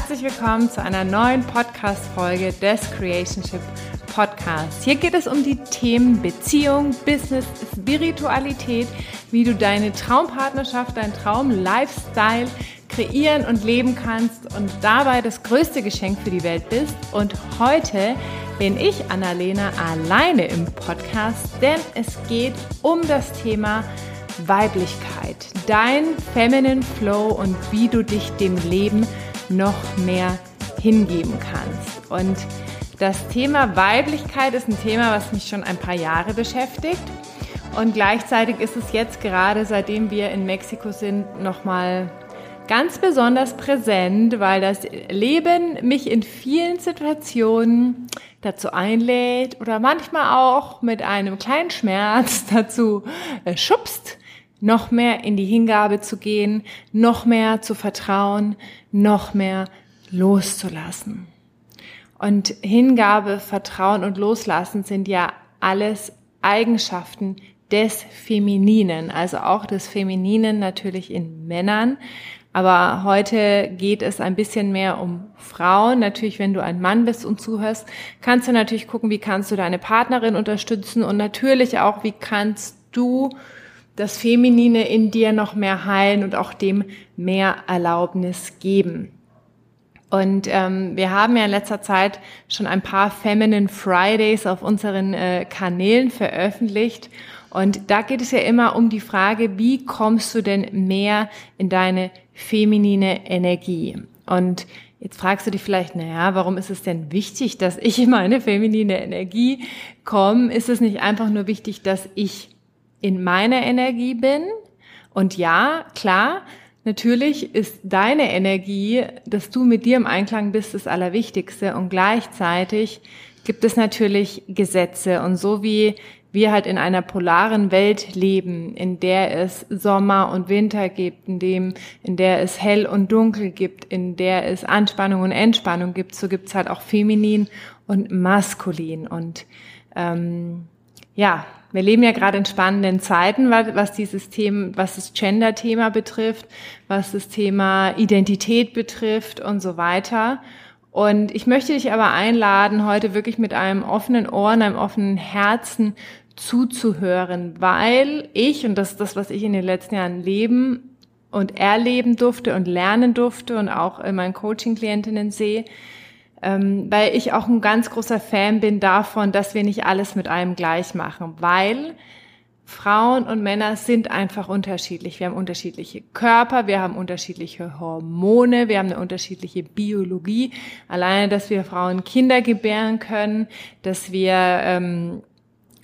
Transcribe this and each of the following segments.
herzlich willkommen zu einer neuen Podcast-Folge des Creationship Podcasts. Hier geht es um die Themen Beziehung, Business, Spiritualität, wie du deine Traumpartnerschaft, dein Traum-Lifestyle kreieren und leben kannst und dabei das größte Geschenk für die Welt bist. Und heute bin ich, Annalena, alleine im Podcast, denn es geht um das Thema Weiblichkeit, dein Feminine Flow und wie du dich dem Leben noch mehr hingeben kannst. Und das Thema Weiblichkeit ist ein Thema, was mich schon ein paar Jahre beschäftigt. Und gleichzeitig ist es jetzt gerade, seitdem wir in Mexiko sind, nochmal ganz besonders präsent, weil das Leben mich in vielen Situationen dazu einlädt oder manchmal auch mit einem kleinen Schmerz dazu äh, schubst, noch mehr in die Hingabe zu gehen, noch mehr zu vertrauen, noch mehr loszulassen. Und Hingabe, Vertrauen und Loslassen sind ja alles Eigenschaften des Femininen, also auch des Femininen natürlich in Männern. Aber heute geht es ein bisschen mehr um Frauen. Natürlich, wenn du ein Mann bist und zuhörst, kannst du natürlich gucken, wie kannst du deine Partnerin unterstützen und natürlich auch, wie kannst du das Feminine in dir noch mehr heilen und auch dem mehr Erlaubnis geben. Und ähm, wir haben ja in letzter Zeit schon ein paar Feminine Fridays auf unseren äh, Kanälen veröffentlicht. Und da geht es ja immer um die Frage, wie kommst du denn mehr in deine feminine Energie? Und jetzt fragst du dich vielleicht, naja, warum ist es denn wichtig, dass ich in meine feminine Energie komme? Ist es nicht einfach nur wichtig, dass ich in meiner Energie bin. Und ja, klar, natürlich ist deine Energie, dass du mit dir im Einklang bist, das Allerwichtigste. Und gleichzeitig gibt es natürlich Gesetze. Und so wie wir halt in einer polaren Welt leben, in der es Sommer und Winter gibt, in dem, in der es hell und dunkel gibt, in der es Anspannung und Entspannung gibt, so gibt es halt auch feminin und maskulin. Und ähm, ja, wir leben ja gerade in spannenden Zeiten, was dieses Thema, was das Gender-Thema betrifft, was das Thema Identität betrifft und so weiter. Und ich möchte dich aber einladen, heute wirklich mit einem offenen Ohr und einem offenen Herzen zuzuhören, weil ich, und das ist das, was ich in den letzten Jahren leben und erleben durfte und lernen durfte und auch in meinen Coaching-Klientinnen sehe, ähm, weil ich auch ein ganz großer Fan bin davon, dass wir nicht alles mit einem gleich machen, weil Frauen und Männer sind einfach unterschiedlich. Wir haben unterschiedliche Körper, wir haben unterschiedliche Hormone, wir haben eine unterschiedliche Biologie. Alleine, dass wir Frauen Kinder gebären können, dass wir ähm,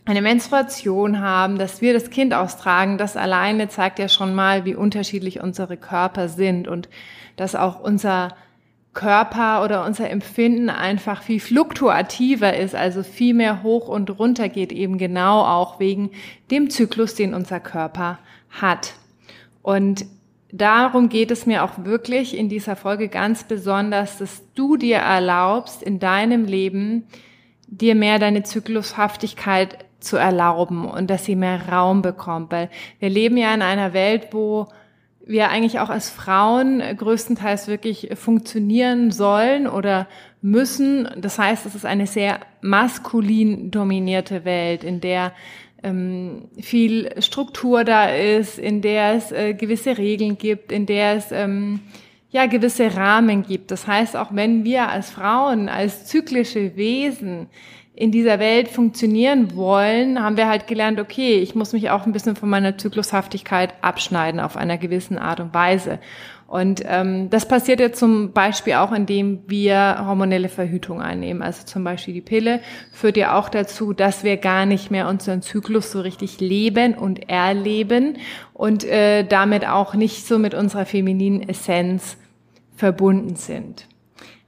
eine Menstruation haben, dass wir das Kind austragen, das alleine zeigt ja schon mal, wie unterschiedlich unsere Körper sind und dass auch unser Körper oder unser Empfinden einfach viel fluktuativer ist, also viel mehr hoch und runter geht, eben genau auch wegen dem Zyklus, den unser Körper hat. Und darum geht es mir auch wirklich in dieser Folge ganz besonders, dass du dir erlaubst, in deinem Leben dir mehr deine Zyklushaftigkeit zu erlauben und dass sie mehr Raum bekommt, weil wir leben ja in einer Welt, wo wir eigentlich auch als Frauen größtenteils wirklich funktionieren sollen oder müssen. Das heißt, es ist eine sehr maskulin dominierte Welt, in der ähm, viel Struktur da ist, in der es äh, gewisse Regeln gibt, in der es ähm, ja gewisse Rahmen gibt. Das heißt, auch wenn wir als Frauen, als zyklische Wesen in dieser Welt funktionieren wollen, haben wir halt gelernt, okay, ich muss mich auch ein bisschen von meiner Zyklushaftigkeit abschneiden auf einer gewissen Art und Weise. Und ähm, das passiert ja zum Beispiel auch, indem wir hormonelle Verhütung einnehmen. Also zum Beispiel die Pille führt ja auch dazu, dass wir gar nicht mehr unseren Zyklus so richtig leben und erleben und äh, damit auch nicht so mit unserer femininen Essenz verbunden sind.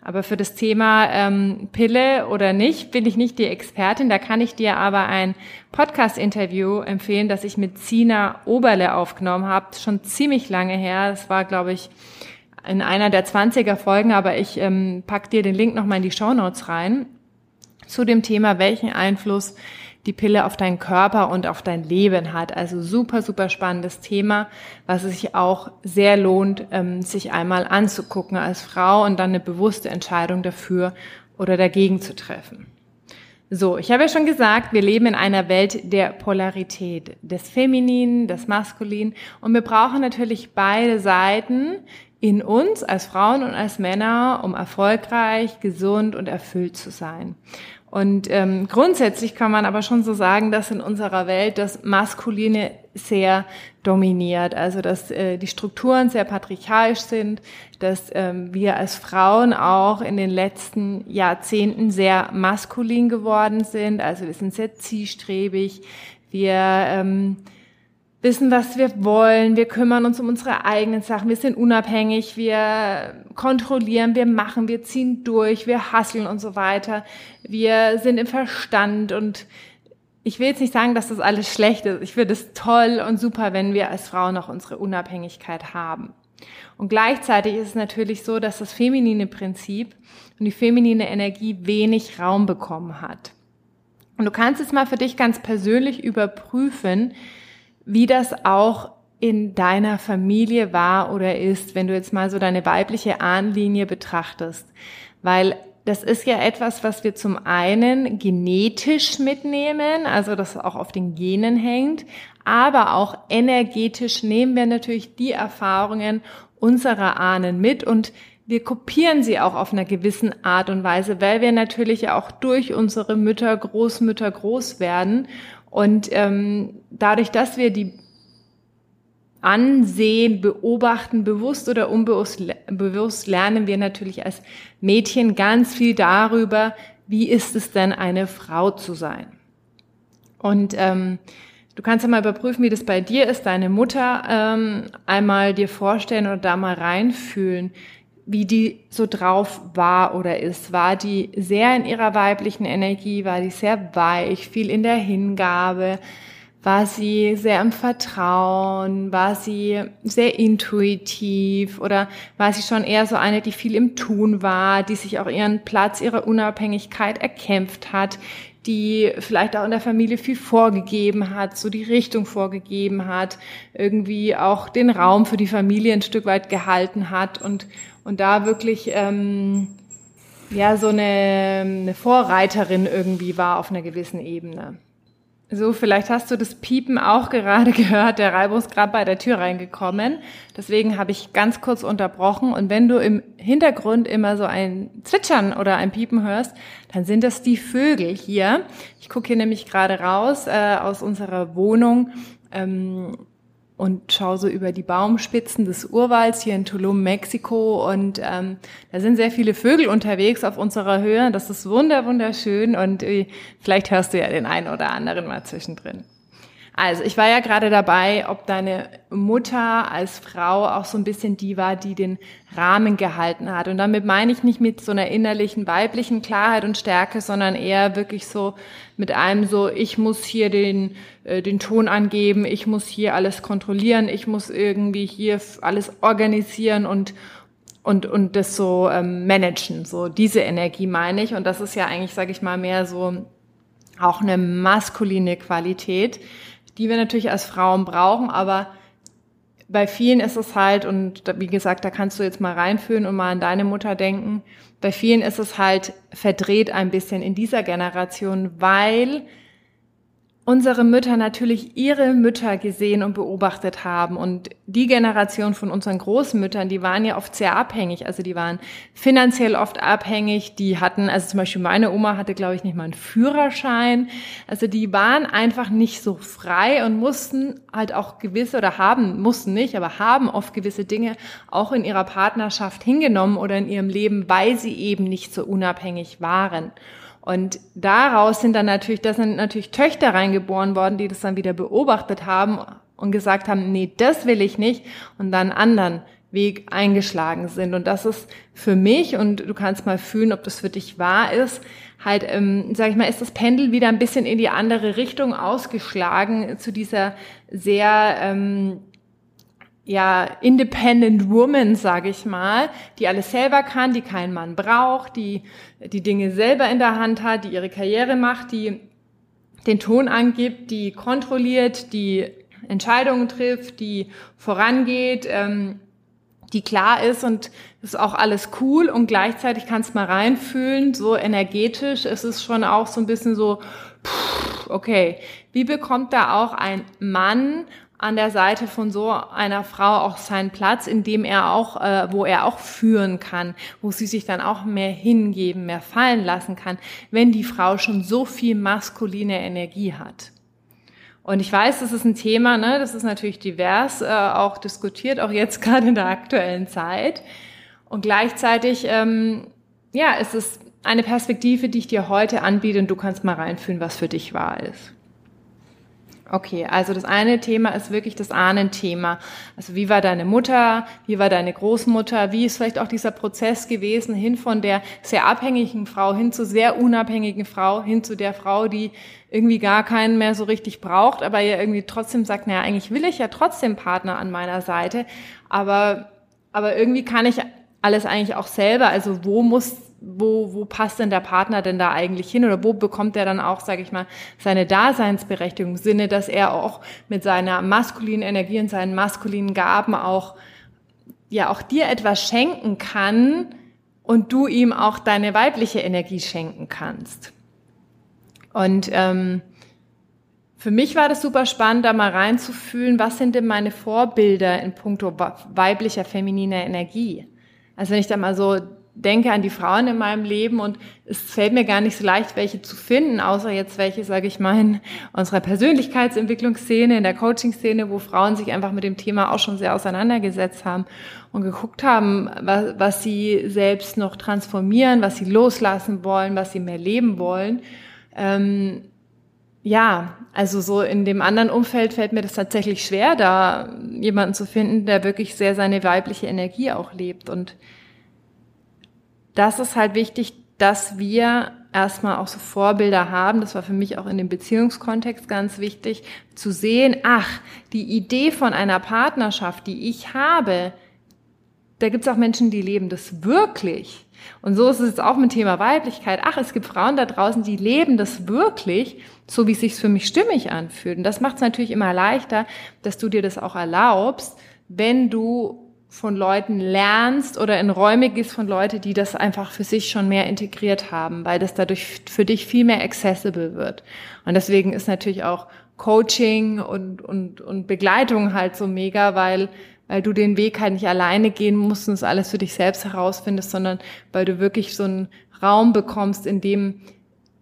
Aber für das Thema ähm, Pille oder nicht bin ich nicht die Expertin. Da kann ich dir aber ein Podcast-Interview empfehlen, das ich mit Sina Oberle aufgenommen habe. Schon ziemlich lange her. Das war, glaube ich, in einer der 20er Folgen, aber ich ähm, pack dir den Link nochmal in die Show Notes rein zu dem Thema, welchen Einfluss die Pille auf deinen Körper und auf dein Leben hat. Also super, super spannendes Thema, was es sich auch sehr lohnt, ähm, sich einmal anzugucken als Frau und dann eine bewusste Entscheidung dafür oder dagegen zu treffen. So, ich habe ja schon gesagt, wir leben in einer Welt der Polarität, des Femininen, des Maskulinen und wir brauchen natürlich beide Seiten in uns als Frauen und als Männer, um erfolgreich, gesund und erfüllt zu sein. Und ähm, grundsätzlich kann man aber schon so sagen, dass in unserer Welt das Maskuline sehr dominiert, also dass äh, die Strukturen sehr patriarchalisch sind, dass ähm, wir als Frauen auch in den letzten Jahrzehnten sehr maskulin geworden sind, also wir sind sehr zielstrebig, wir ähm, wissen, was wir wollen, wir kümmern uns um unsere eigenen Sachen, wir sind unabhängig, wir kontrollieren, wir machen, wir ziehen durch, wir hasseln und so weiter. Wir sind im Verstand und ich will jetzt nicht sagen, dass das alles schlecht ist. Ich finde es toll und super, wenn wir als Frauen noch unsere Unabhängigkeit haben. Und gleichzeitig ist es natürlich so, dass das feminine Prinzip und die feminine Energie wenig Raum bekommen hat. Und du kannst es mal für dich ganz persönlich überprüfen, wie das auch in deiner Familie war oder ist, wenn du jetzt mal so deine weibliche Ahnenlinie betrachtest. Weil das ist ja etwas, was wir zum einen genetisch mitnehmen, also das auch auf den Genen hängt, aber auch energetisch nehmen wir natürlich die Erfahrungen unserer Ahnen mit und wir kopieren sie auch auf einer gewissen Art und Weise, weil wir natürlich ja auch durch unsere Mütter, Großmütter groß werden. Und ähm, dadurch, dass wir die ansehen, beobachten, bewusst oder unbewusst bewusst lernen wir natürlich als Mädchen ganz viel darüber, wie ist es denn, eine Frau zu sein. Und ähm, du kannst ja mal überprüfen, wie das bei dir ist, deine Mutter ähm, einmal dir vorstellen oder da mal reinfühlen, wie die so drauf war oder ist. War die sehr in ihrer weiblichen Energie, war die sehr weich, viel in der Hingabe, war sie sehr im Vertrauen, war sie sehr intuitiv oder war sie schon eher so eine, die viel im Tun war, die sich auch ihren Platz, ihre Unabhängigkeit erkämpft hat, die vielleicht auch in der Familie viel vorgegeben hat, so die Richtung vorgegeben hat, irgendwie auch den Raum für die Familie ein Stück weit gehalten hat und und da wirklich ähm, ja so eine, eine Vorreiterin irgendwie war auf einer gewissen Ebene. So, vielleicht hast du das Piepen auch gerade gehört. Der gerade bei der Tür reingekommen. Deswegen habe ich ganz kurz unterbrochen. Und wenn du im Hintergrund immer so ein Zwitschern oder ein Piepen hörst, dann sind das die Vögel hier. Ich gucke hier nämlich gerade raus äh, aus unserer Wohnung. Ähm, und schaue so über die Baumspitzen des Urwalds hier in Tulum, Mexiko. Und ähm, da sind sehr viele Vögel unterwegs auf unserer Höhe. Das ist wunder wunderschön und äh, vielleicht hörst du ja den einen oder anderen mal zwischendrin. Also, ich war ja gerade dabei, ob deine Mutter als Frau auch so ein bisschen die war, die den Rahmen gehalten hat. Und damit meine ich nicht mit so einer innerlichen weiblichen Klarheit und Stärke, sondern eher wirklich so mit einem so, ich muss hier den, äh, den Ton angeben, ich muss hier alles kontrollieren, ich muss irgendwie hier alles organisieren und, und, und das so ähm, managen. So diese Energie meine ich. Und das ist ja eigentlich, sage ich mal, mehr so auch eine maskuline Qualität die wir natürlich als Frauen brauchen, aber bei vielen ist es halt, und wie gesagt, da kannst du jetzt mal reinführen und mal an deine Mutter denken, bei vielen ist es halt verdreht ein bisschen in dieser Generation, weil unsere Mütter natürlich ihre Mütter gesehen und beobachtet haben. Und die Generation von unseren Großmüttern, die waren ja oft sehr abhängig. Also die waren finanziell oft abhängig. Die hatten, also zum Beispiel meine Oma hatte, glaube ich, nicht mal einen Führerschein. Also die waren einfach nicht so frei und mussten halt auch gewisse oder haben, mussten nicht, aber haben oft gewisse Dinge auch in ihrer Partnerschaft hingenommen oder in ihrem Leben, weil sie eben nicht so unabhängig waren. Und daraus sind dann natürlich, da sind natürlich Töchter reingeboren worden, die das dann wieder beobachtet haben und gesagt haben, nee, das will ich nicht und dann anderen Weg eingeschlagen sind. Und das ist für mich, und du kannst mal fühlen, ob das für dich wahr ist, halt, ähm, sag ich mal, ist das Pendel wieder ein bisschen in die andere Richtung ausgeschlagen zu dieser sehr ähm, ja, Independent Woman, sage ich mal, die alles selber kann, die keinen Mann braucht, die die Dinge selber in der Hand hat, die ihre Karriere macht, die den Ton angibt, die kontrolliert, die Entscheidungen trifft, die vorangeht, ähm, die klar ist und ist auch alles cool und gleichzeitig kannst mal reinfühlen, so energetisch ist es schon auch so ein bisschen so, okay, wie bekommt da auch ein Mann an der Seite von so einer Frau auch seinen Platz, in dem er auch, äh, wo er auch führen kann, wo sie sich dann auch mehr hingeben, mehr fallen lassen kann, wenn die Frau schon so viel maskuline Energie hat. Und ich weiß, das ist ein Thema, ne? das ist natürlich divers, äh, auch diskutiert, auch jetzt gerade in der aktuellen Zeit. Und gleichzeitig, ähm, ja, ist es eine Perspektive, die ich dir heute anbiete und du kannst mal reinfühlen, was für dich wahr ist. Okay, also das eine Thema ist wirklich das Ahnenthema. Also wie war deine Mutter, wie war deine Großmutter, wie ist vielleicht auch dieser Prozess gewesen hin von der sehr abhängigen Frau hin zur sehr unabhängigen Frau, hin zu der Frau, die irgendwie gar keinen mehr so richtig braucht, aber ja irgendwie trotzdem sagt, naja, eigentlich will ich ja trotzdem Partner an meiner Seite, aber, aber irgendwie kann ich alles eigentlich auch selber. Also wo muss wo, wo passt denn der Partner denn da eigentlich hin oder wo bekommt er dann auch, sage ich mal, seine Daseinsberechtigung im Sinne, dass er auch mit seiner maskulinen Energie und seinen maskulinen Gaben auch ja auch dir etwas schenken kann und du ihm auch deine weibliche Energie schenken kannst. Und ähm, für mich war das super spannend, da mal reinzufühlen, was sind denn meine Vorbilder in puncto weiblicher, femininer Energie. Also wenn ich da mal so denke an die Frauen in meinem Leben und es fällt mir gar nicht so leicht, welche zu finden, außer jetzt welche, sage ich mal, in unserer Persönlichkeitsentwicklungsszene, in der Coaching-Szene, wo Frauen sich einfach mit dem Thema auch schon sehr auseinandergesetzt haben und geguckt haben, was, was sie selbst noch transformieren, was sie loslassen wollen, was sie mehr leben wollen. Ähm, ja, also so in dem anderen Umfeld fällt mir das tatsächlich schwer, da jemanden zu finden, der wirklich sehr seine weibliche Energie auch lebt und das ist halt wichtig, dass wir erstmal auch so Vorbilder haben. Das war für mich auch in dem Beziehungskontext ganz wichtig, zu sehen, ach, die Idee von einer Partnerschaft, die ich habe, da gibt es auch Menschen, die leben das wirklich. Und so ist es jetzt auch mit Thema Weiblichkeit. Ach, es gibt Frauen da draußen, die leben das wirklich, so wie es sich für mich stimmig anfühlt. Und das macht es natürlich immer leichter, dass du dir das auch erlaubst, wenn du von Leuten lernst oder in Räume gehst von Leuten, die das einfach für sich schon mehr integriert haben, weil das dadurch für dich viel mehr accessible wird. Und deswegen ist natürlich auch Coaching und, und, und Begleitung halt so mega, weil, weil du den Weg halt nicht alleine gehen musst und es alles für dich selbst herausfindest, sondern weil du wirklich so einen Raum bekommst, in dem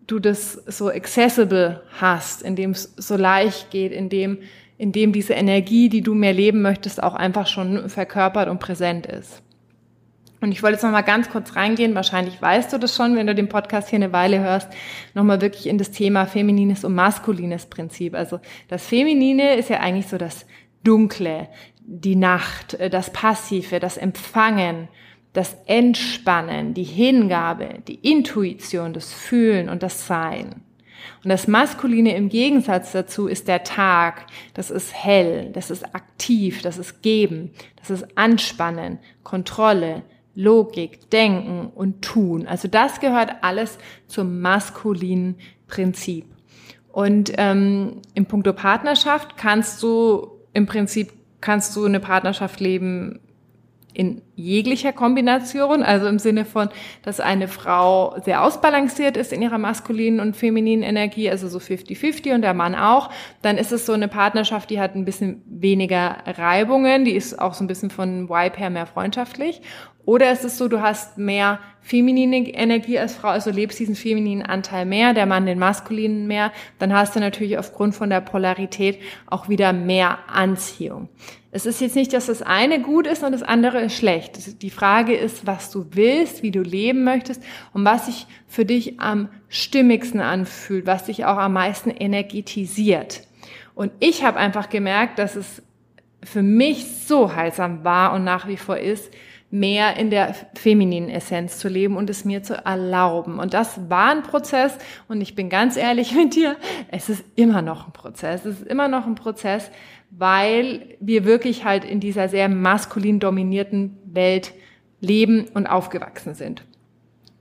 du das so accessible hast, in dem es so leicht geht, in dem in dem diese Energie, die du mehr leben möchtest, auch einfach schon verkörpert und präsent ist. Und ich wollte jetzt nochmal ganz kurz reingehen, wahrscheinlich weißt du das schon, wenn du den Podcast hier eine Weile hörst, nochmal wirklich in das Thema feminines und maskulines Prinzip. Also das Feminine ist ja eigentlich so das Dunkle, die Nacht, das Passive, das Empfangen, das Entspannen, die Hingabe, die Intuition, das Fühlen und das Sein. Und das Maskuline im Gegensatz dazu ist der Tag. Das ist hell, das ist aktiv, das ist geben, das ist anspannen, Kontrolle, Logik, Denken und Tun. Also das gehört alles zum maskulinen Prinzip. Und ähm, im Punkto Partnerschaft kannst du im Prinzip kannst du eine Partnerschaft leben in jeglicher Kombination, also im Sinne von, dass eine Frau sehr ausbalanciert ist in ihrer maskulinen und femininen Energie, also so 50-50 und der Mann auch, dann ist es so eine Partnerschaft, die hat ein bisschen weniger Reibungen, die ist auch so ein bisschen von Vibe her mehr freundschaftlich. Oder ist es so, du hast mehr feminine Energie als Frau, also lebst diesen femininen Anteil mehr, der Mann den maskulinen mehr, dann hast du natürlich aufgrund von der Polarität auch wieder mehr Anziehung. Es ist jetzt nicht, dass das eine gut ist und das andere ist schlecht. Die Frage ist, was du willst, wie du leben möchtest und was sich für dich am stimmigsten anfühlt, was dich auch am meisten energetisiert. Und ich habe einfach gemerkt, dass es für mich so heilsam war und nach wie vor ist, mehr in der femininen Essenz zu leben und es mir zu erlauben. Und das war ein Prozess und ich bin ganz ehrlich mit dir, es ist immer noch ein Prozess. Es ist immer noch ein Prozess, weil wir wirklich halt in dieser sehr maskulin dominierten Welt leben und aufgewachsen sind.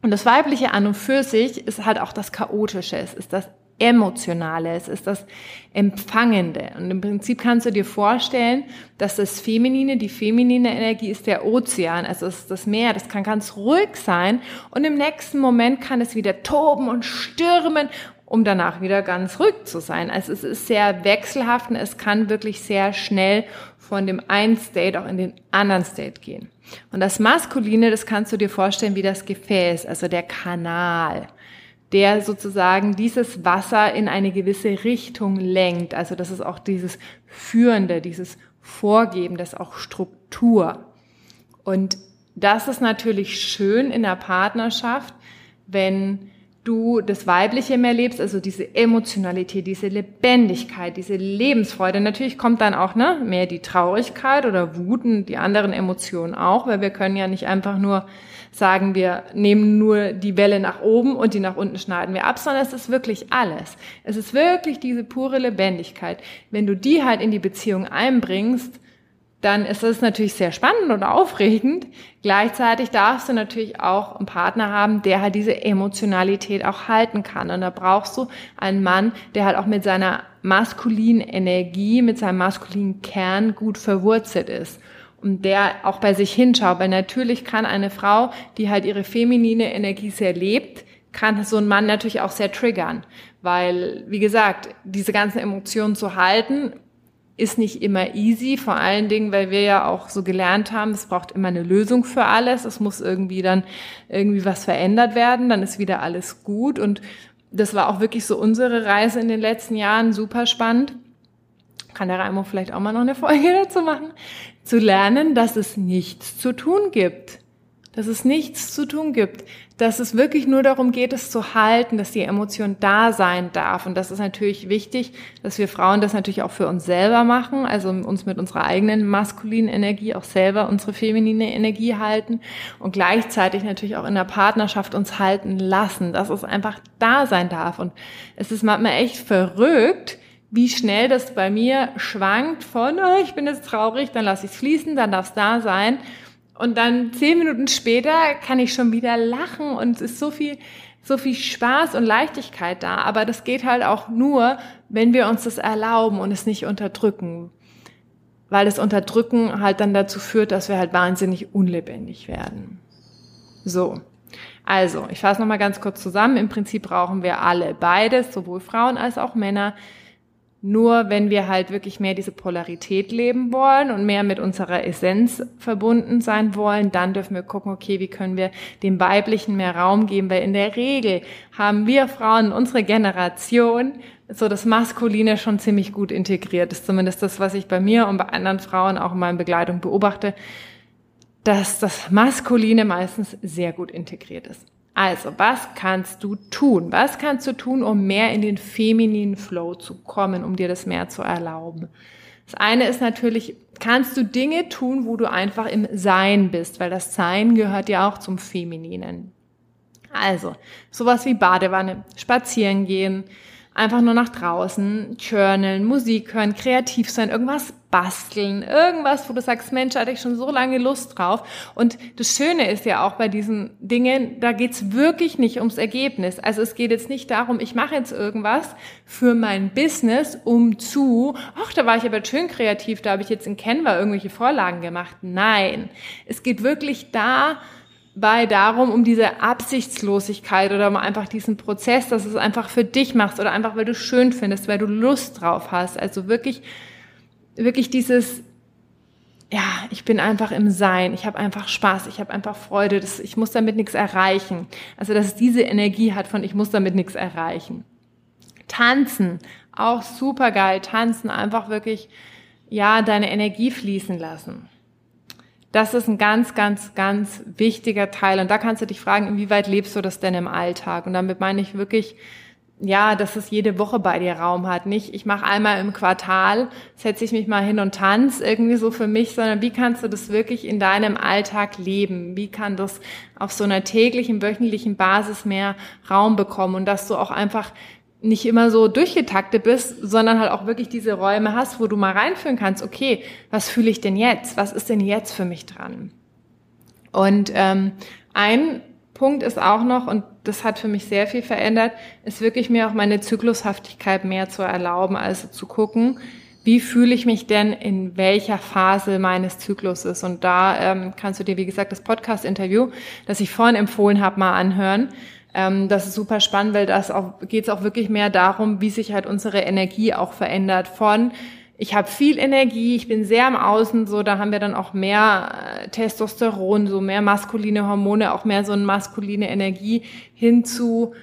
Und das Weibliche an und für sich ist halt auch das Chaotische. Es ist das Emotionale, es ist das Empfangende. Und im Prinzip kannst du dir vorstellen, dass das Feminine, die feminine Energie ist der Ozean, also ist das Meer, das kann ganz ruhig sein und im nächsten Moment kann es wieder toben und stürmen um danach wieder ganz ruhig zu sein. Also es ist sehr wechselhaft und es kann wirklich sehr schnell von dem einen State auch in den anderen State gehen. Und das Maskuline, das kannst du dir vorstellen wie das Gefäß, also der Kanal der sozusagen dieses Wasser in eine gewisse Richtung lenkt. Also das ist auch dieses Führende, dieses Vorgeben, das ist auch Struktur. Und das ist natürlich schön in der Partnerschaft, wenn du das Weibliche mehr lebst, also diese Emotionalität, diese Lebendigkeit, diese Lebensfreude. Natürlich kommt dann auch ne, mehr die Traurigkeit oder Wuten, die anderen Emotionen auch, weil wir können ja nicht einfach nur sagen, wir nehmen nur die Welle nach oben und die nach unten schneiden wir ab, sondern es ist wirklich alles. Es ist wirklich diese pure Lebendigkeit. Wenn du die halt in die Beziehung einbringst, dann ist das natürlich sehr spannend und aufregend. Gleichzeitig darfst du natürlich auch einen Partner haben, der halt diese Emotionalität auch halten kann. Und da brauchst du einen Mann, der halt auch mit seiner maskulinen Energie, mit seinem maskulinen Kern gut verwurzelt ist und der auch bei sich hinschaut. Weil natürlich kann eine Frau, die halt ihre feminine Energie sehr lebt, kann so ein Mann natürlich auch sehr triggern. Weil, wie gesagt, diese ganzen Emotionen zu halten, ist nicht immer easy, vor allen Dingen, weil wir ja auch so gelernt haben, es braucht immer eine Lösung für alles. Es muss irgendwie dann irgendwie was verändert werden, dann ist wieder alles gut. Und das war auch wirklich so unsere Reise in den letzten Jahren super spannend. Kann der Raimo vielleicht auch mal noch eine Folge dazu machen? Zu lernen, dass es nichts zu tun gibt. Dass es nichts zu tun gibt. Dass es wirklich nur darum geht, es zu halten, dass die Emotion da sein darf. Und das ist natürlich wichtig, dass wir Frauen das natürlich auch für uns selber machen, also uns mit unserer eigenen maskulinen Energie auch selber unsere feminine Energie halten und gleichzeitig natürlich auch in der Partnerschaft uns halten lassen, dass es einfach da sein darf. Und es ist manchmal echt verrückt, wie schnell das bei mir schwankt von, oh, ich bin jetzt traurig, dann lasse ich es fließen, dann darf es da sein. Und dann zehn Minuten später kann ich schon wieder lachen und es ist so viel, so viel Spaß und Leichtigkeit da. Aber das geht halt auch nur, wenn wir uns das erlauben und es nicht unterdrücken. Weil das Unterdrücken halt dann dazu führt, dass wir halt wahnsinnig unlebendig werden. So. Also, ich fasse nochmal ganz kurz zusammen. Im Prinzip brauchen wir alle beides, sowohl Frauen als auch Männer. Nur wenn wir halt wirklich mehr diese Polarität leben wollen und mehr mit unserer Essenz verbunden sein wollen, dann dürfen wir gucken, okay, wie können wir dem Weiblichen mehr Raum geben, weil in der Regel haben wir Frauen, unsere Generation, so das Maskuline schon ziemlich gut integriert. Das ist zumindest das, was ich bei mir und bei anderen Frauen auch in meiner Begleitung beobachte, dass das Maskuline meistens sehr gut integriert ist. Also, was kannst du tun? Was kannst du tun, um mehr in den femininen Flow zu kommen, um dir das mehr zu erlauben? Das eine ist natürlich, kannst du Dinge tun, wo du einfach im Sein bist, weil das Sein gehört ja auch zum Femininen. Also, sowas wie Badewanne, spazieren gehen, einfach nur nach draußen, journalen, Musik hören, kreativ sein, irgendwas basteln, irgendwas, wo du sagst, Mensch, hatte ich schon so lange Lust drauf. Und das Schöne ist ja auch bei diesen Dingen, da geht's wirklich nicht ums Ergebnis. Also es geht jetzt nicht darum, ich mache jetzt irgendwas für mein Business, um zu, ach, da war ich aber schön kreativ, da habe ich jetzt in Canva irgendwelche Vorlagen gemacht. Nein, es geht wirklich da, bei darum, um diese Absichtslosigkeit oder um einfach diesen Prozess, dass du es einfach für dich machst oder einfach, weil du schön findest, weil du Lust drauf hast. Also wirklich, wirklich dieses, ja, ich bin einfach im Sein, ich habe einfach Spaß, ich habe einfach Freude, das, ich muss damit nichts erreichen. Also, dass es diese Energie hat von, ich muss damit nichts erreichen. Tanzen, auch super geil. Tanzen, einfach wirklich, ja, deine Energie fließen lassen. Das ist ein ganz, ganz, ganz wichtiger Teil. Und da kannst du dich fragen, inwieweit lebst du das denn im Alltag? Und damit meine ich wirklich, ja, dass es jede Woche bei dir Raum hat. Nicht, ich mache einmal im Quartal, setze ich mich mal hin und tanze irgendwie so für mich, sondern wie kannst du das wirklich in deinem Alltag leben? Wie kann das auf so einer täglichen, wöchentlichen Basis mehr Raum bekommen und dass du auch einfach nicht immer so durchgetaktet bist, sondern halt auch wirklich diese Räume hast, wo du mal reinführen kannst, okay, was fühle ich denn jetzt? Was ist denn jetzt für mich dran? Und ähm, ein Punkt ist auch noch, und das hat für mich sehr viel verändert, ist wirklich mir auch meine Zyklushaftigkeit mehr zu erlauben, also zu gucken, wie fühle ich mich denn in welcher Phase meines Zykluses. Und da ähm, kannst du dir, wie gesagt, das Podcast-Interview, das ich vorhin empfohlen habe, mal anhören. Ähm, das ist super spannend, weil das auch geht es auch wirklich mehr darum, wie sich halt unsere Energie auch verändert von ich habe viel Energie, ich bin sehr am Außen, so da haben wir dann auch mehr äh, Testosteron, so mehr maskuline Hormone, auch mehr so eine maskuline Energie hinzu.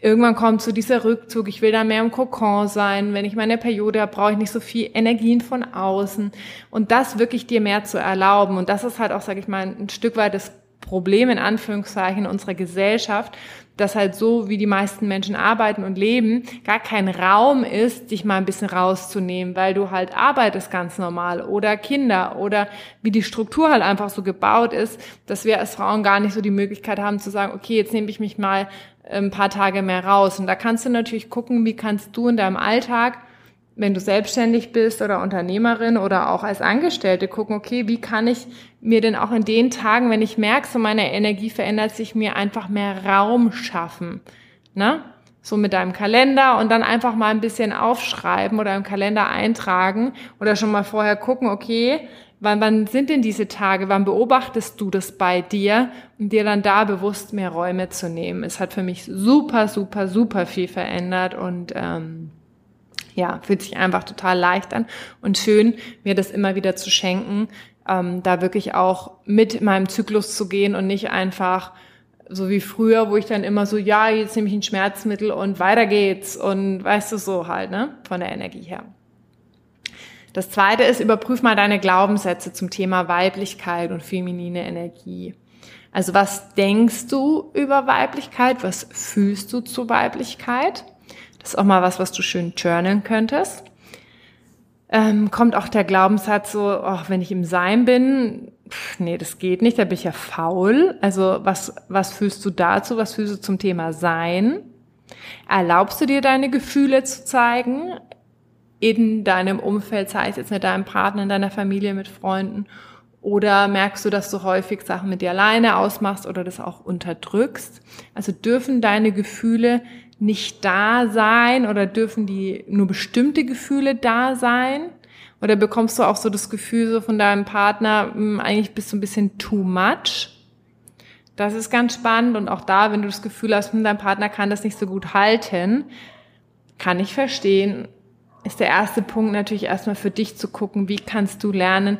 Irgendwann kommt so dieser Rückzug, ich will da mehr im Kokon sein. Wenn ich meine Periode habe, brauche ich nicht so viel Energien von außen. Und das wirklich dir mehr zu erlauben. Und das ist halt auch, sage ich mal, ein Stück weit das Problem in Anführungszeichen unserer Gesellschaft, dass halt so, wie die meisten Menschen arbeiten und leben, gar kein Raum ist, dich mal ein bisschen rauszunehmen, weil du halt arbeitest ganz normal oder Kinder oder wie die Struktur halt einfach so gebaut ist, dass wir als Frauen gar nicht so die Möglichkeit haben zu sagen, okay, jetzt nehme ich mich mal ein paar Tage mehr raus. Und da kannst du natürlich gucken, wie kannst du in deinem Alltag wenn du selbstständig bist oder Unternehmerin oder auch als Angestellte gucken, okay, wie kann ich mir denn auch in den Tagen, wenn ich merke, so meine Energie verändert sich, mir einfach mehr Raum schaffen, ne? So mit deinem Kalender und dann einfach mal ein bisschen aufschreiben oder im Kalender eintragen oder schon mal vorher gucken, okay, wann, wann sind denn diese Tage, wann beobachtest du das bei dir und dir dann da bewusst mehr Räume zu nehmen. Es hat für mich super, super, super viel verändert und ähm, ja, fühlt sich einfach total leicht an und schön, mir das immer wieder zu schenken, ähm, da wirklich auch mit meinem Zyklus zu gehen und nicht einfach so wie früher, wo ich dann immer so, ja, jetzt nehme ich ein Schmerzmittel und weiter geht's und weißt du so halt, ne, von der Energie her. Das zweite ist, überprüf mal deine Glaubenssätze zum Thema Weiblichkeit und feminine Energie. Also was denkst du über Weiblichkeit? Was fühlst du zu Weiblichkeit? Ist auch mal was, was du schön journalen könntest. Ähm, kommt auch der Glaubenssatz so, oh, wenn ich im Sein bin, pff, nee, das geht nicht, da bin ich ja faul. Also was, was fühlst du dazu? Was fühlst du zum Thema Sein? Erlaubst du dir deine Gefühle zu zeigen in deinem Umfeld, sei es jetzt mit deinem Partner, in deiner Familie, mit Freunden? Oder merkst du, dass du häufig Sachen mit dir alleine ausmachst oder das auch unterdrückst? Also dürfen deine Gefühle nicht da sein oder dürfen die nur bestimmte Gefühle da sein? Oder bekommst du auch so das Gefühl so von deinem Partner, hm, eigentlich bist du ein bisschen too much? Das ist ganz spannend und auch da, wenn du das Gefühl hast, hm, dein Partner kann das nicht so gut halten, kann ich verstehen, ist der erste Punkt natürlich erstmal für dich zu gucken, wie kannst du lernen,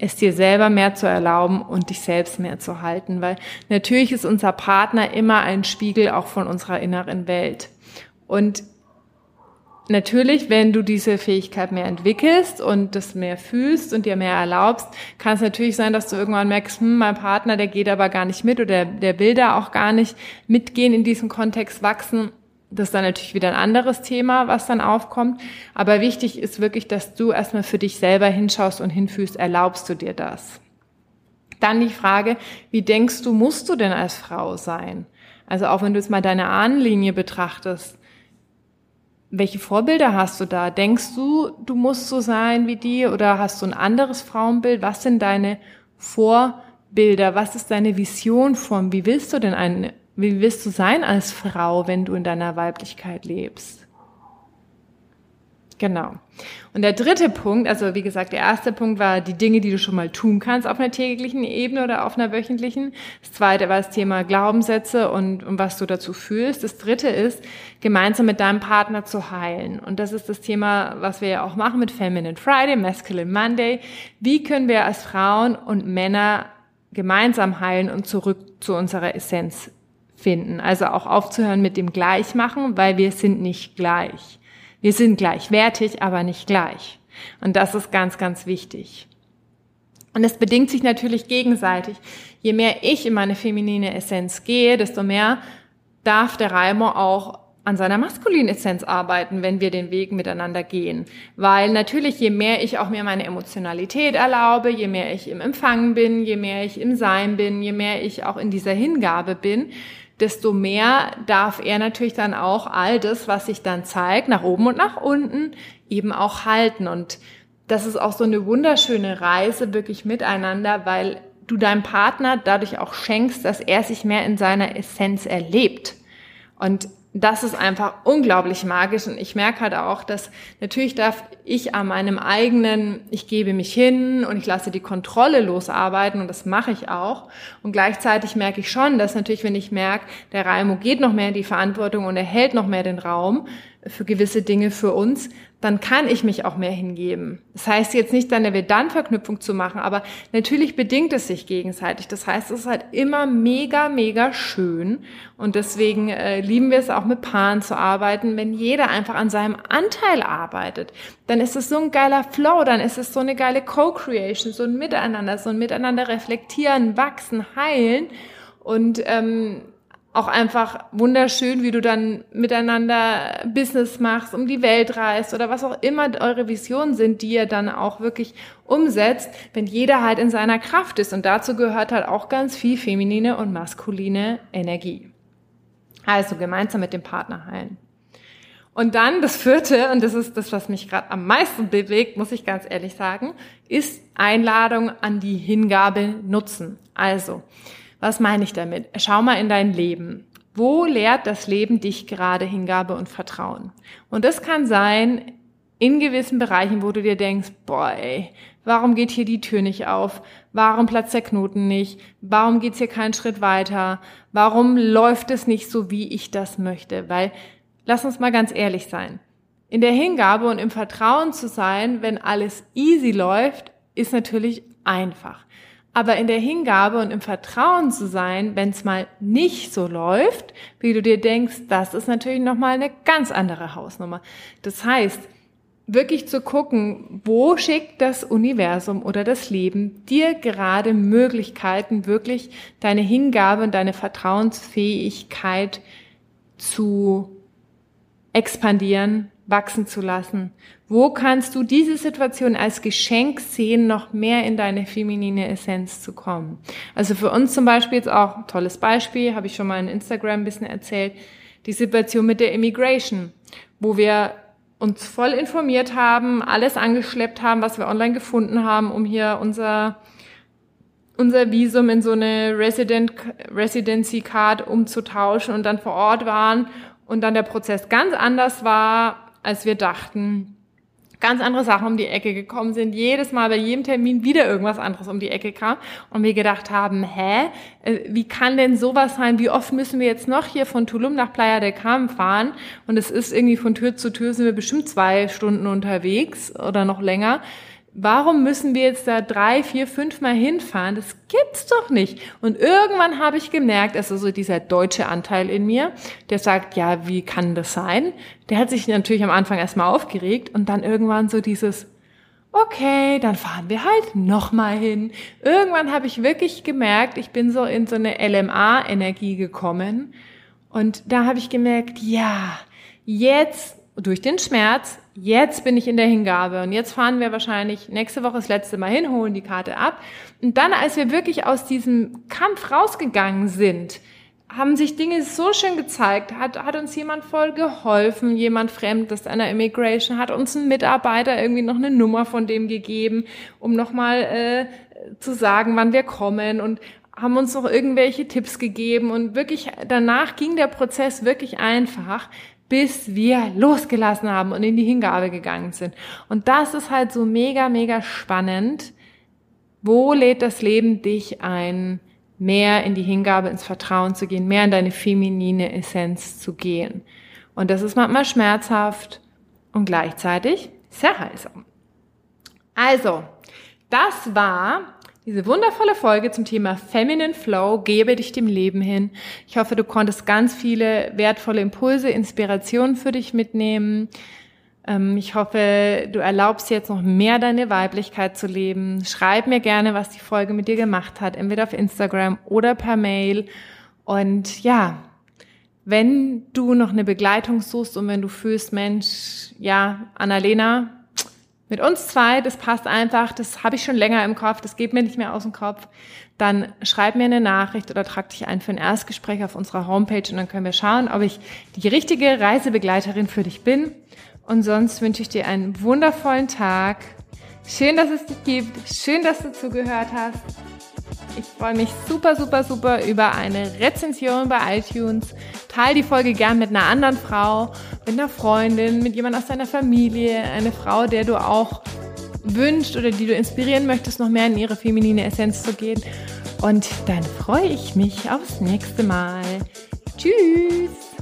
es dir selber mehr zu erlauben und dich selbst mehr zu halten, weil natürlich ist unser Partner immer ein Spiegel auch von unserer inneren Welt. Und natürlich, wenn du diese Fähigkeit mehr entwickelst und das mehr fühlst und dir mehr erlaubst, kann es natürlich sein, dass du irgendwann merkst, hm, mein Partner, der geht aber gar nicht mit oder der will da auch gar nicht mitgehen in diesem Kontext wachsen das ist dann natürlich wieder ein anderes Thema, was dann aufkommt. Aber wichtig ist wirklich, dass du erstmal für dich selber hinschaust und hinfühlst, erlaubst du dir das? Dann die Frage, wie denkst du, musst du denn als Frau sein? Also auch wenn du jetzt mal deine Ahnenlinie betrachtest, welche Vorbilder hast du da? Denkst du, du musst so sein wie die oder hast du ein anderes Frauenbild? Was sind deine Vorbilder? Was ist deine Vision von? Wie willst du denn eine wie wirst du sein als Frau, wenn du in deiner Weiblichkeit lebst? Genau. Und der dritte Punkt, also wie gesagt, der erste Punkt war die Dinge, die du schon mal tun kannst auf einer täglichen Ebene oder auf einer wöchentlichen. Das zweite war das Thema Glaubenssätze und, und was du dazu fühlst. Das dritte ist, gemeinsam mit deinem Partner zu heilen. Und das ist das Thema, was wir ja auch machen mit Feminine Friday, Masculine Monday. Wie können wir als Frauen und Männer gemeinsam heilen und zurück zu unserer Essenz finden. Also auch aufzuhören mit dem Gleichmachen, weil wir sind nicht gleich. Wir sind gleichwertig, aber nicht gleich. Und das ist ganz, ganz wichtig. Und es bedingt sich natürlich gegenseitig. Je mehr ich in meine feminine Essenz gehe, desto mehr darf der Reimer auch an seiner maskulinen Essenz arbeiten, wenn wir den Weg miteinander gehen. Weil natürlich, je mehr ich auch mir meine Emotionalität erlaube, je mehr ich im Empfangen bin, je mehr ich im Sein bin, je mehr ich auch in dieser Hingabe bin, desto mehr darf er natürlich dann auch all das, was sich dann zeigt, nach oben und nach unten, eben auch halten. Und das ist auch so eine wunderschöne Reise wirklich miteinander, weil du deinem Partner dadurch auch schenkst, dass er sich mehr in seiner Essenz erlebt. Und das ist einfach unglaublich magisch und ich merke halt auch, dass natürlich darf ich an meinem eigenen, ich gebe mich hin und ich lasse die Kontrolle losarbeiten und das mache ich auch. Und gleichzeitig merke ich schon, dass natürlich, wenn ich merke, der Raimo geht noch mehr in die Verantwortung und er hält noch mehr den Raum, für gewisse Dinge für uns, dann kann ich mich auch mehr hingeben. Das heißt jetzt nicht eine Wir-Dann-Verknüpfung zu machen, aber natürlich bedingt es sich gegenseitig. Das heißt, es ist halt immer mega, mega schön und deswegen äh, lieben wir es auch mit Paaren zu arbeiten. Wenn jeder einfach an seinem Anteil arbeitet, dann ist es so ein geiler Flow, dann ist es so eine geile Co-Creation, so ein Miteinander, so ein Miteinander reflektieren, wachsen, heilen und ähm, auch einfach wunderschön, wie du dann miteinander Business machst, um die Welt reist oder was auch immer eure Visionen sind, die ihr dann auch wirklich umsetzt, wenn jeder halt in seiner Kraft ist. Und dazu gehört halt auch ganz viel feminine und maskuline Energie. Also gemeinsam mit dem Partner heilen. Und dann das vierte, und das ist das, was mich gerade am meisten bewegt, muss ich ganz ehrlich sagen, ist Einladung an die Hingabe nutzen. Also, was meine ich damit? Schau mal in dein Leben. Wo lehrt das Leben dich gerade Hingabe und Vertrauen? Und das kann sein in gewissen Bereichen, wo du dir denkst, boy, warum geht hier die Tür nicht auf? Warum platzt der Knoten nicht? Warum geht's hier keinen Schritt weiter? Warum läuft es nicht so, wie ich das möchte? Weil, lass uns mal ganz ehrlich sein. In der Hingabe und im Vertrauen zu sein, wenn alles easy läuft, ist natürlich einfach. Aber in der Hingabe und im Vertrauen zu sein, wenn es mal nicht so läuft, wie du dir denkst, das ist natürlich nochmal eine ganz andere Hausnummer. Das heißt, wirklich zu gucken, wo schickt das Universum oder das Leben dir gerade Möglichkeiten, wirklich deine Hingabe und deine Vertrauensfähigkeit zu expandieren, wachsen zu lassen? Wo kannst du diese Situation als Geschenk sehen, noch mehr in deine feminine Essenz zu kommen? Also für uns zum Beispiel jetzt auch tolles Beispiel, habe ich schon mal in Instagram ein bisschen erzählt, die Situation mit der Immigration, wo wir uns voll informiert haben, alles angeschleppt haben, was wir online gefunden haben, um hier unser unser Visum in so eine Resident, Residency Card umzutauschen und dann vor Ort waren und dann der Prozess ganz anders war, als wir dachten. Ganz andere Sachen um die Ecke gekommen sind. Jedes Mal bei jedem Termin wieder irgendwas anderes um die Ecke kam. Und wir gedacht haben, hä? Äh, wie kann denn sowas sein? Wie oft müssen wir jetzt noch hier von Tulum nach Playa del Carmen fahren? Und es ist irgendwie von Tür zu Tür sind wir bestimmt zwei Stunden unterwegs oder noch länger. Warum müssen wir jetzt da drei, vier, fünf Mal hinfahren? Das gibt's doch nicht. Und irgendwann habe ich gemerkt, also so dieser deutsche Anteil in mir, der sagt, ja, wie kann das sein? Der hat sich natürlich am Anfang erstmal aufgeregt und dann irgendwann so dieses, okay, dann fahren wir halt nochmal hin. Irgendwann habe ich wirklich gemerkt, ich bin so in so eine LMA-Energie gekommen und da habe ich gemerkt, ja, jetzt durch den Schmerz, jetzt bin ich in der Hingabe und jetzt fahren wir wahrscheinlich nächste Woche das letzte Mal hin, holen die Karte ab. Und dann, als wir wirklich aus diesem Kampf rausgegangen sind, haben sich Dinge so schön gezeigt, hat, hat uns jemand voll geholfen, jemand Fremdes einer Immigration, hat uns ein Mitarbeiter irgendwie noch eine Nummer von dem gegeben, um nochmal äh, zu sagen, wann wir kommen und haben uns noch irgendwelche Tipps gegeben. Und wirklich danach ging der Prozess wirklich einfach, bis wir losgelassen haben und in die Hingabe gegangen sind. Und das ist halt so mega, mega spannend. Wo lädt das Leben dich ein, mehr in die Hingabe, ins Vertrauen zu gehen, mehr in deine feminine Essenz zu gehen? Und das ist manchmal schmerzhaft und gleichzeitig sehr heilsam. Also, das war diese wundervolle Folge zum Thema Feminine Flow, gebe dich dem Leben hin. Ich hoffe, du konntest ganz viele wertvolle Impulse, Inspirationen für dich mitnehmen. Ähm, ich hoffe, du erlaubst jetzt noch mehr deine Weiblichkeit zu leben. Schreib mir gerne, was die Folge mit dir gemacht hat, entweder auf Instagram oder per Mail. Und ja, wenn du noch eine Begleitung suchst und wenn du fühlst, Mensch, ja, Annalena, mit uns zwei, das passt einfach, das habe ich schon länger im Kopf, das geht mir nicht mehr aus dem Kopf, dann schreib mir eine Nachricht oder trag dich ein für ein Erstgespräch auf unserer Homepage und dann können wir schauen, ob ich die richtige Reisebegleiterin für dich bin. Und sonst wünsche ich dir einen wundervollen Tag. Schön, dass es dich gibt. Schön, dass du zugehört hast. Ich freue mich super, super, super über eine Rezension bei iTunes. Teil die Folge gern mit einer anderen Frau, mit einer Freundin, mit jemand aus deiner Familie, eine Frau, der du auch wünscht oder die du inspirieren möchtest, noch mehr in ihre feminine Essenz zu gehen. Und dann freue ich mich aufs nächste Mal. Tschüss!